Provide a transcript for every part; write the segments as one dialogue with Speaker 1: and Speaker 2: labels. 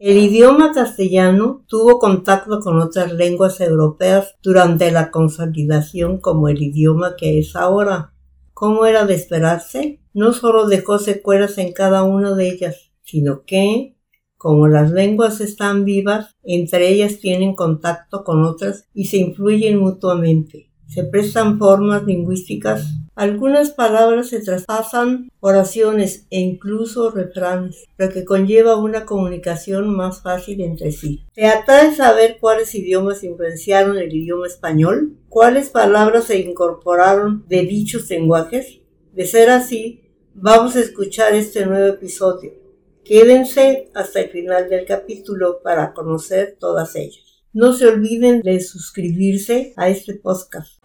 Speaker 1: El idioma castellano tuvo contacto con otras lenguas europeas durante la consolidación como el idioma que es ahora. ¿Cómo era de esperarse? No solo dejó secuelas en cada una de ellas, sino que, como las lenguas están vivas, entre ellas tienen contacto con otras y se influyen mutuamente se prestan formas lingüísticas. Algunas palabras se traspasan oraciones e incluso refranes, lo que conlleva una comunicación más fácil entre sí. Se de saber cuáles idiomas influenciaron el idioma español, cuáles palabras se incorporaron de dichos lenguajes. De ser así, vamos a escuchar este nuevo episodio. Quédense hasta el final del capítulo para conocer todas ellas. No se olviden de suscribirse a este podcast.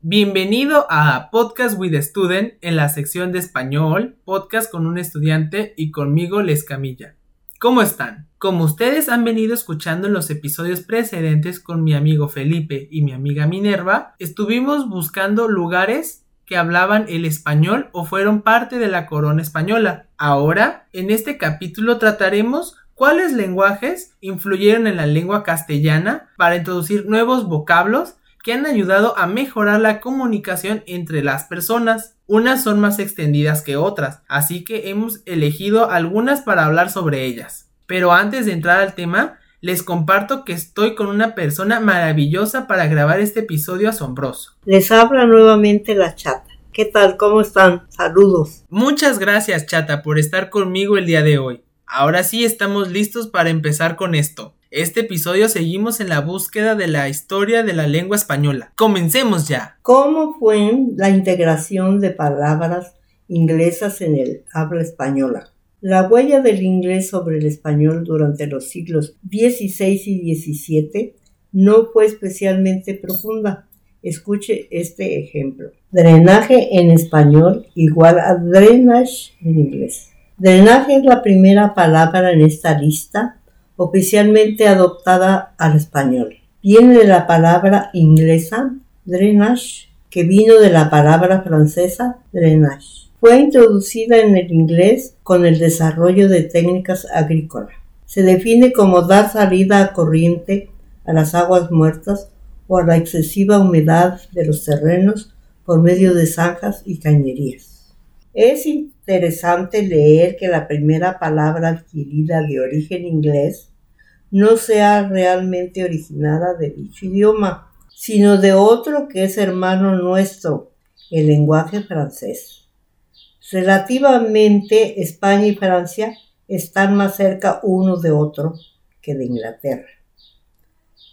Speaker 2: Bienvenido a Podcast with Student en la sección de español, podcast con un estudiante y conmigo Les Camilla. ¿Cómo están? Como ustedes han venido escuchando en los episodios precedentes con mi amigo Felipe y mi amiga Minerva, estuvimos buscando lugares que hablaban el español o fueron parte de la corona española. Ahora, en este capítulo trataremos cuáles lenguajes influyeron en la lengua castellana para introducir nuevos vocablos que han ayudado a mejorar la comunicación entre las personas. Unas son más extendidas que otras, así que hemos elegido algunas para hablar sobre ellas. Pero antes de entrar al tema, les comparto que estoy con una persona maravillosa para grabar este episodio asombroso.
Speaker 1: Les habla nuevamente la chata. ¿Qué tal? ¿Cómo están? Saludos.
Speaker 2: Muchas gracias, chata, por estar conmigo el día de hoy. Ahora sí estamos listos para empezar con esto. Este episodio seguimos en la búsqueda de la historia de la lengua española. Comencemos ya.
Speaker 1: ¿Cómo fue la integración de palabras inglesas en el habla española? La huella del inglés sobre el español durante los siglos XVI y XVII no fue especialmente profunda. Escuche este ejemplo. Drenaje en español igual a drainage en inglés. Drenaje es la primera palabra en esta lista oficialmente adoptada al español. Viene de la palabra inglesa drainage, que vino de la palabra francesa drainage. Fue introducida en el inglés con el desarrollo de técnicas agrícolas. Se define como dar salida a corriente a las aguas muertas o a la excesiva humedad de los terrenos por medio de zanjas y cañerías. Es interesante leer que la primera palabra adquirida de origen inglés no sea realmente originada de dicho idioma, sino de otro que es hermano nuestro, el lenguaje francés. Relativamente, España y Francia están más cerca uno de otro que de Inglaterra.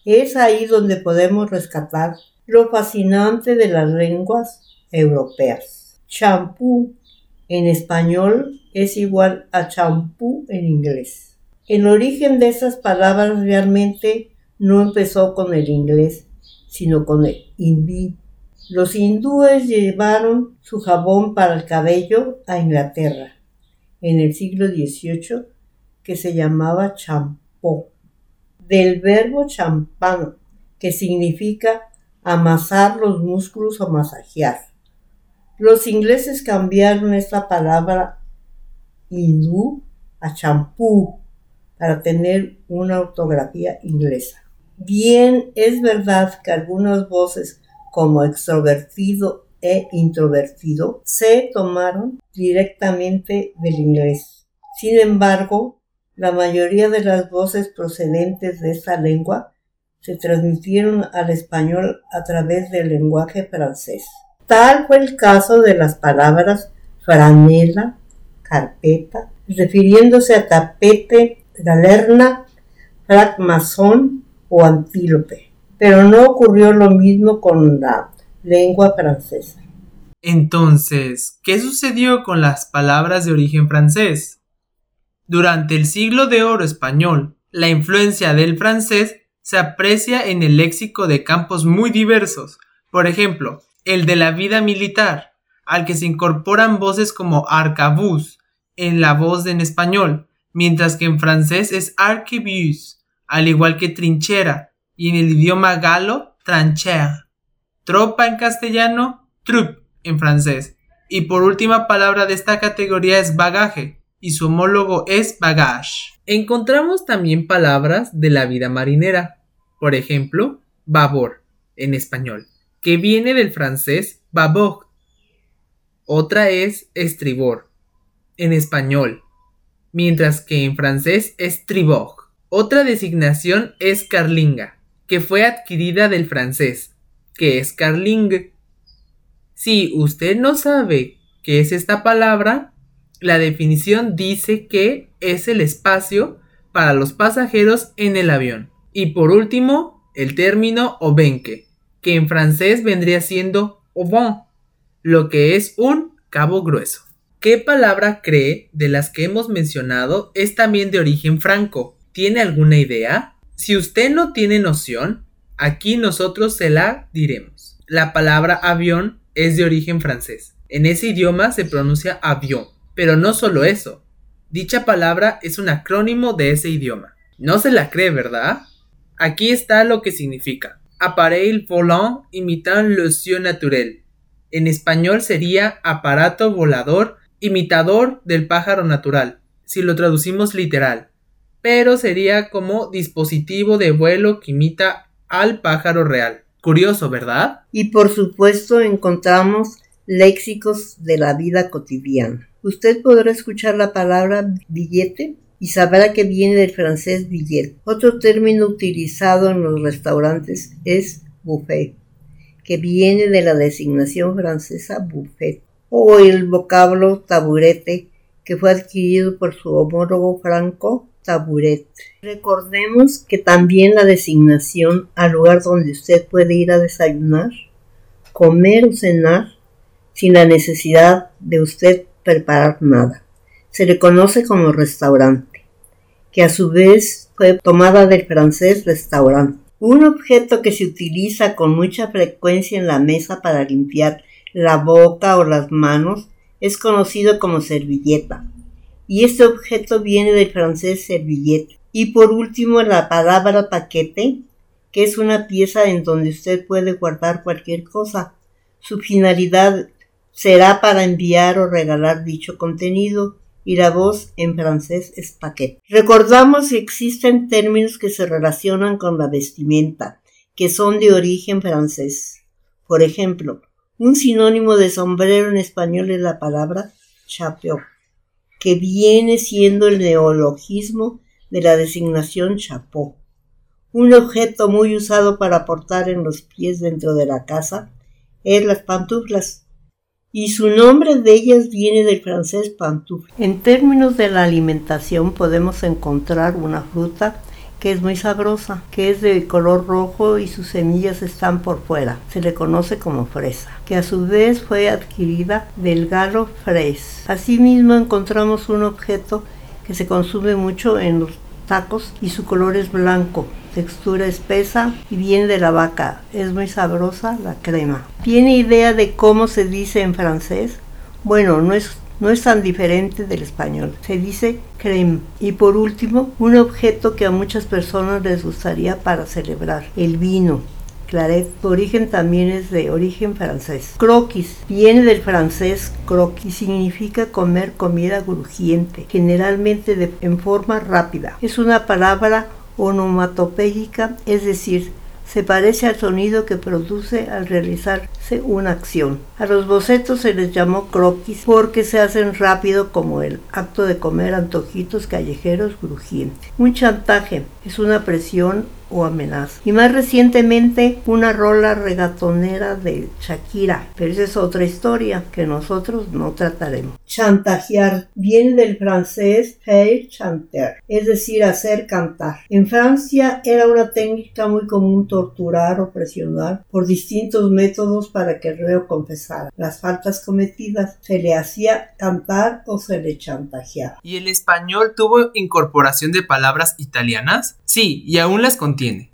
Speaker 1: Es ahí donde podemos rescatar lo fascinante de las lenguas europeas. Champú en español es igual a champú en inglés. El origen de esas palabras realmente no empezó con el inglés, sino con el hindi, los hindúes llevaron su jabón para el cabello a Inglaterra en el siglo XVIII que se llamaba champó, del verbo champán, que significa amasar los músculos o masajear. Los ingleses cambiaron esta palabra hindú a champú para tener una ortografía inglesa. Bien, es verdad que algunas voces como extrovertido e introvertido se tomaron directamente del inglés. Sin embargo, la mayoría de las voces procedentes de esta lengua se transmitieron al español a través del lenguaje francés. Tal fue el caso de las palabras franela, carpeta, refiriéndose a tapete, galerna, fragmazón o antílope pero no ocurrió lo mismo con la lengua francesa.
Speaker 2: Entonces, ¿qué sucedió con las palabras de origen francés? Durante el siglo de oro español, la influencia del francés se aprecia en el léxico de campos muy diversos, por ejemplo, el de la vida militar, al que se incorporan voces como arcabuz en la voz en español, mientras que en francés es arquebus, al igual que trinchera, y en el idioma galo, tranchea. Tropa en castellano, troupe en francés. Y por última palabra de esta categoría es bagaje, y su homólogo es bagage. Encontramos también palabras de la vida marinera, por ejemplo, babor, en español, que viene del francés babord. Otra es estribor, en español, mientras que en francés es tribord. Otra designación es carlinga, que fue adquirida del francés, que es carling. Si usted no sabe qué es esta palabra, la definición dice que es el espacio para los pasajeros en el avión. Y por último, el término obenque, que en francés vendría siendo auvent, lo que es un cabo grueso. ¿Qué palabra cree de las que hemos mencionado es también de origen franco? ¿Tiene alguna idea? Si usted no tiene noción, aquí nosotros se la diremos. La palabra avión es de origen francés. En ese idioma se pronuncia avión. Pero no solo eso. Dicha palabra es un acrónimo de ese idioma. No se la cree, ¿verdad? Aquí está lo que significa. Appareil volant imitant le cieux naturel. En español sería aparato volador imitador del pájaro natural, si lo traducimos literal. Pero sería como dispositivo de vuelo que imita al pájaro real. Curioso, ¿verdad?
Speaker 1: Y por supuesto encontramos léxicos de la vida cotidiana. Usted podrá escuchar la palabra billete y sabrá que viene del francés billet. Otro término utilizado en los restaurantes es buffet, que viene de la designación francesa buffet, o el vocablo taburete, que fue adquirido por su homólogo franco Recordemos que también la designación al lugar donde usted puede ir a desayunar, comer o cenar sin la necesidad de usted preparar nada. Se le conoce como restaurante, que a su vez fue tomada del francés restaurant. Un objeto que se utiliza con mucha frecuencia en la mesa para limpiar la boca o las manos es conocido como servilleta. Y este objeto viene del francés servillete. Y por último la palabra paquete, que es una pieza en donde usted puede guardar cualquier cosa. Su finalidad será para enviar o regalar dicho contenido y la voz en francés es paquete. Recordamos que existen términos que se relacionan con la vestimenta, que son de origen francés. Por ejemplo, un sinónimo de sombrero en español es la palabra chapeau, que viene siendo el neologismo de la designación chapeau. Un objeto muy usado para portar en los pies dentro de la casa es las pantuflas, y su nombre de ellas viene del francés pantoufle. En términos de la alimentación podemos encontrar una fruta que es muy sabrosa, que es de color rojo y sus semillas están por fuera. Se le conoce como fresa, que a su vez fue adquirida del galo fres. Asimismo encontramos un objeto que se consume mucho en los tacos y su color es blanco, textura espesa y viene de la vaca. Es muy sabrosa la crema. ¿Tiene idea de cómo se dice en francés? Bueno, no es, no es tan diferente del español. Se dice creme. Y por último, un objeto que a muchas personas les gustaría para celebrar, el vino. Claret, su origen también es de origen francés. Croquis viene del francés croquis, significa comer comida crujiente, generalmente en forma rápida. Es una palabra onomatopéyica, es decir, se parece al sonido que produce al realizarse una acción. A los bocetos se les llamó croquis porque se hacen rápido como el acto de comer antojitos callejeros crujientes. Un chantaje es una presión o amenaza. Y más recientemente una rola regatonera de Shakira, pero esa es otra historia que nosotros no trataremos. Chantajear viene del francés faire chanter, es decir, hacer cantar. En Francia era una técnica muy común torturar o presionar por distintos métodos para que el reo confesara las faltas cometidas. Se le hacía cantar o se le chantajeaba.
Speaker 2: ¿Y el español tuvo incorporación de palabras italianas? Sí, y aún las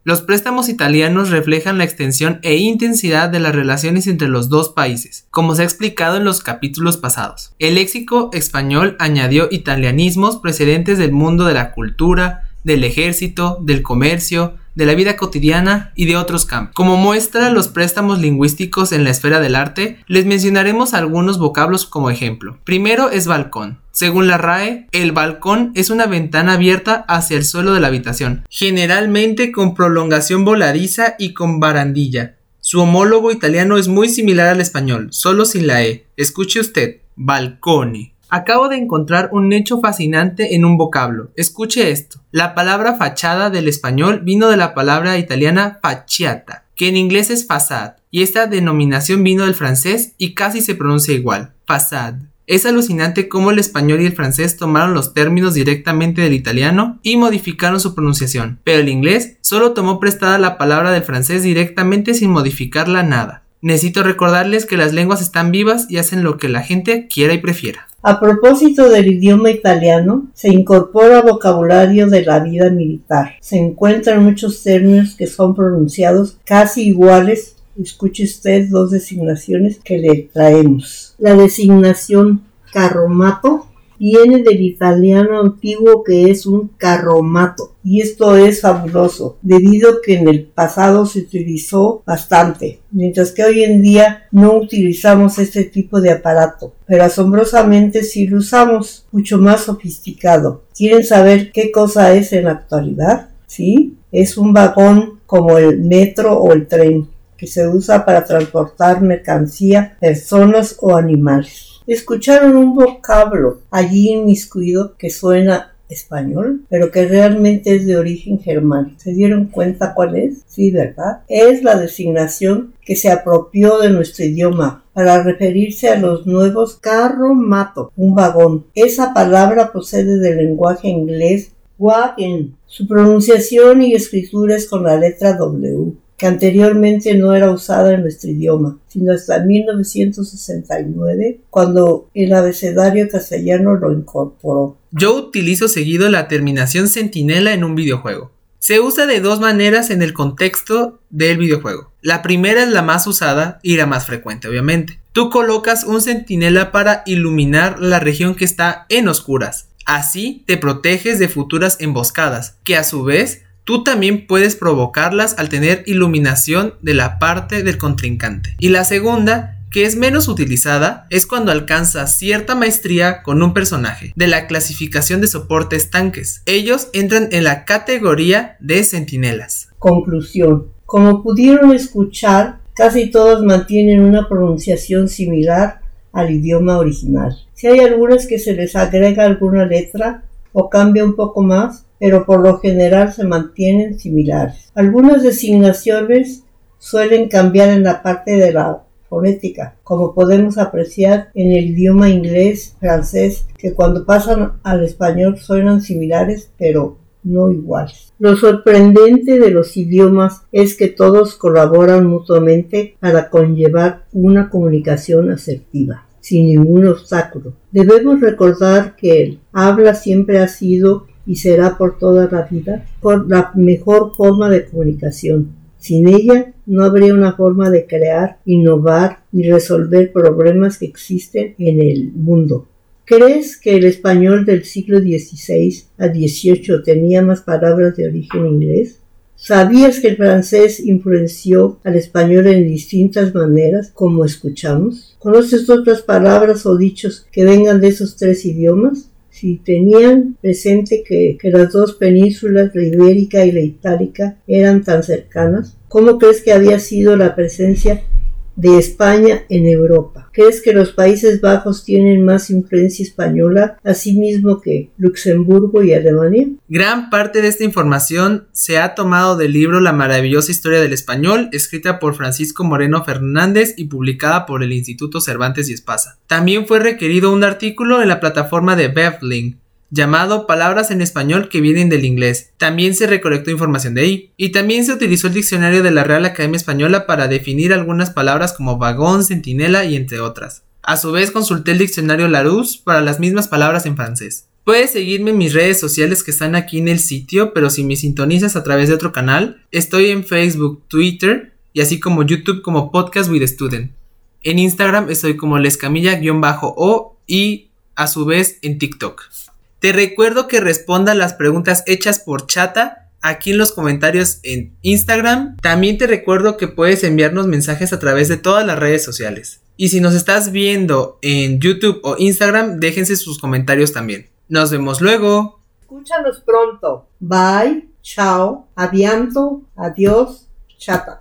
Speaker 2: Los préstamos italianos reflejan la extensión e intensidad de las relaciones entre los dos países, como se ha explicado en los capítulos pasados. El léxico español añadió italianismos precedentes del mundo de la cultura, del ejército, del comercio, de la vida cotidiana y de otros campos. Como muestra los préstamos lingüísticos en la esfera del arte, les mencionaremos algunos vocablos como ejemplo. Primero es balcón. Según la RAE, el balcón es una ventana abierta hacia el suelo de la habitación, generalmente con prolongación voladiza y con barandilla. Su homólogo italiano es muy similar al español, solo sin la E. Escuche usted, balcone. Acabo de encontrar un hecho fascinante en un vocablo. Escuche esto. La palabra fachada del español vino de la palabra italiana facciata, que en inglés es fasad, y esta denominación vino del francés y casi se pronuncia igual, fasad. Es alucinante cómo el español y el francés tomaron los términos directamente del italiano y modificaron su pronunciación, pero el inglés solo tomó prestada la palabra del francés directamente sin modificarla nada. Necesito recordarles que las lenguas están vivas y hacen lo que la gente quiera y prefiera.
Speaker 1: A propósito del idioma italiano, se incorpora vocabulario de la vida militar. Se encuentran muchos términos que son pronunciados casi iguales Escuche usted dos designaciones que le traemos. La designación carromato viene del italiano antiguo que es un carromato. Y esto es fabuloso debido que en el pasado se utilizó bastante mientras que hoy en día no utilizamos este tipo de aparato. Pero asombrosamente sí lo usamos mucho más sofisticado. Quieren saber qué cosa es en la actualidad sí es un vagón como el metro o el tren que se usa para transportar mercancía, personas o animales. Escucharon un vocablo allí inmiscuido que suena español, pero que realmente es de origen germánico. ¿Se dieron cuenta cuál es? Sí, ¿verdad? Es la designación que se apropió de nuestro idioma para referirse a los nuevos carro-mato, un vagón. Esa palabra procede del lenguaje inglés wagon. Su pronunciación y escritura es con la letra W que anteriormente no era usada en nuestro idioma, sino hasta 1969, cuando el abecedario castellano lo incorporó.
Speaker 2: Yo utilizo seguido la terminación centinela en un videojuego. Se usa de dos maneras en el contexto del videojuego. La primera es la más usada y la más frecuente, obviamente. Tú colocas un centinela para iluminar la región que está en oscuras. Así te proteges de futuras emboscadas, que a su vez tú también puedes provocarlas al tener iluminación de la parte del contrincante. Y la segunda que es menos utilizada es cuando alcanza cierta maestría con un personaje de la clasificación de soportes tanques. Ellos entran en la categoría de centinelas.
Speaker 1: Conclusión. Como pudieron escuchar, casi todos mantienen una pronunciación similar al idioma original. Si hay algunas que se les agrega alguna letra o cambia un poco más, pero por lo general se mantienen similares. Algunas designaciones suelen cambiar en la parte de la fonética, como podemos apreciar en el idioma inglés, francés, que cuando pasan al español suenan similares, pero no iguales. Lo sorprendente de los idiomas es que todos colaboran mutuamente para conllevar una comunicación asertiva sin ningún obstáculo. Debemos recordar que el habla siempre ha sido y será por toda la vida la mejor forma de comunicación. Sin ella no habría una forma de crear, innovar ni resolver problemas que existen en el mundo. ¿Crees que el español del siglo XVI a XVIII tenía más palabras de origen inglés? ¿Sabías que el francés influenció al español en distintas maneras, como escuchamos? ¿Conoces otras palabras o dichos que vengan de esos tres idiomas? Si tenían presente que, que las dos penínsulas, la ibérica y la itálica, eran tan cercanas, ¿cómo crees que había sido la presencia de España en Europa. ¿Crees que los Países Bajos tienen más influencia española, así mismo que Luxemburgo y Alemania?
Speaker 2: Gran parte de esta información se ha tomado del libro La maravillosa historia del español, escrita por Francisco Moreno Fernández y publicada por el Instituto Cervantes y Espasa. También fue requerido un artículo en la plataforma de Bevling, llamado Palabras en español que vienen del inglés. También se recolectó información de ahí. Y también se utilizó el diccionario de la Real Academia Española para definir algunas palabras como vagón, centinela y entre otras. A su vez consulté el diccionario Larousse para las mismas palabras en francés. Puedes seguirme en mis redes sociales que están aquí en el sitio, pero si me sintonizas a través de otro canal, estoy en Facebook, Twitter y así como YouTube como Podcast with Student. En Instagram estoy como lescamilla-o y a su vez en TikTok. Te recuerdo que responda las preguntas hechas por Chata aquí en los comentarios en Instagram. También te recuerdo que puedes enviarnos mensajes a través de todas las redes sociales. Y si nos estás viendo en YouTube o Instagram, déjense sus comentarios también. Nos vemos luego.
Speaker 1: Escúchanos pronto. Bye, chao, adianto, adiós, chata.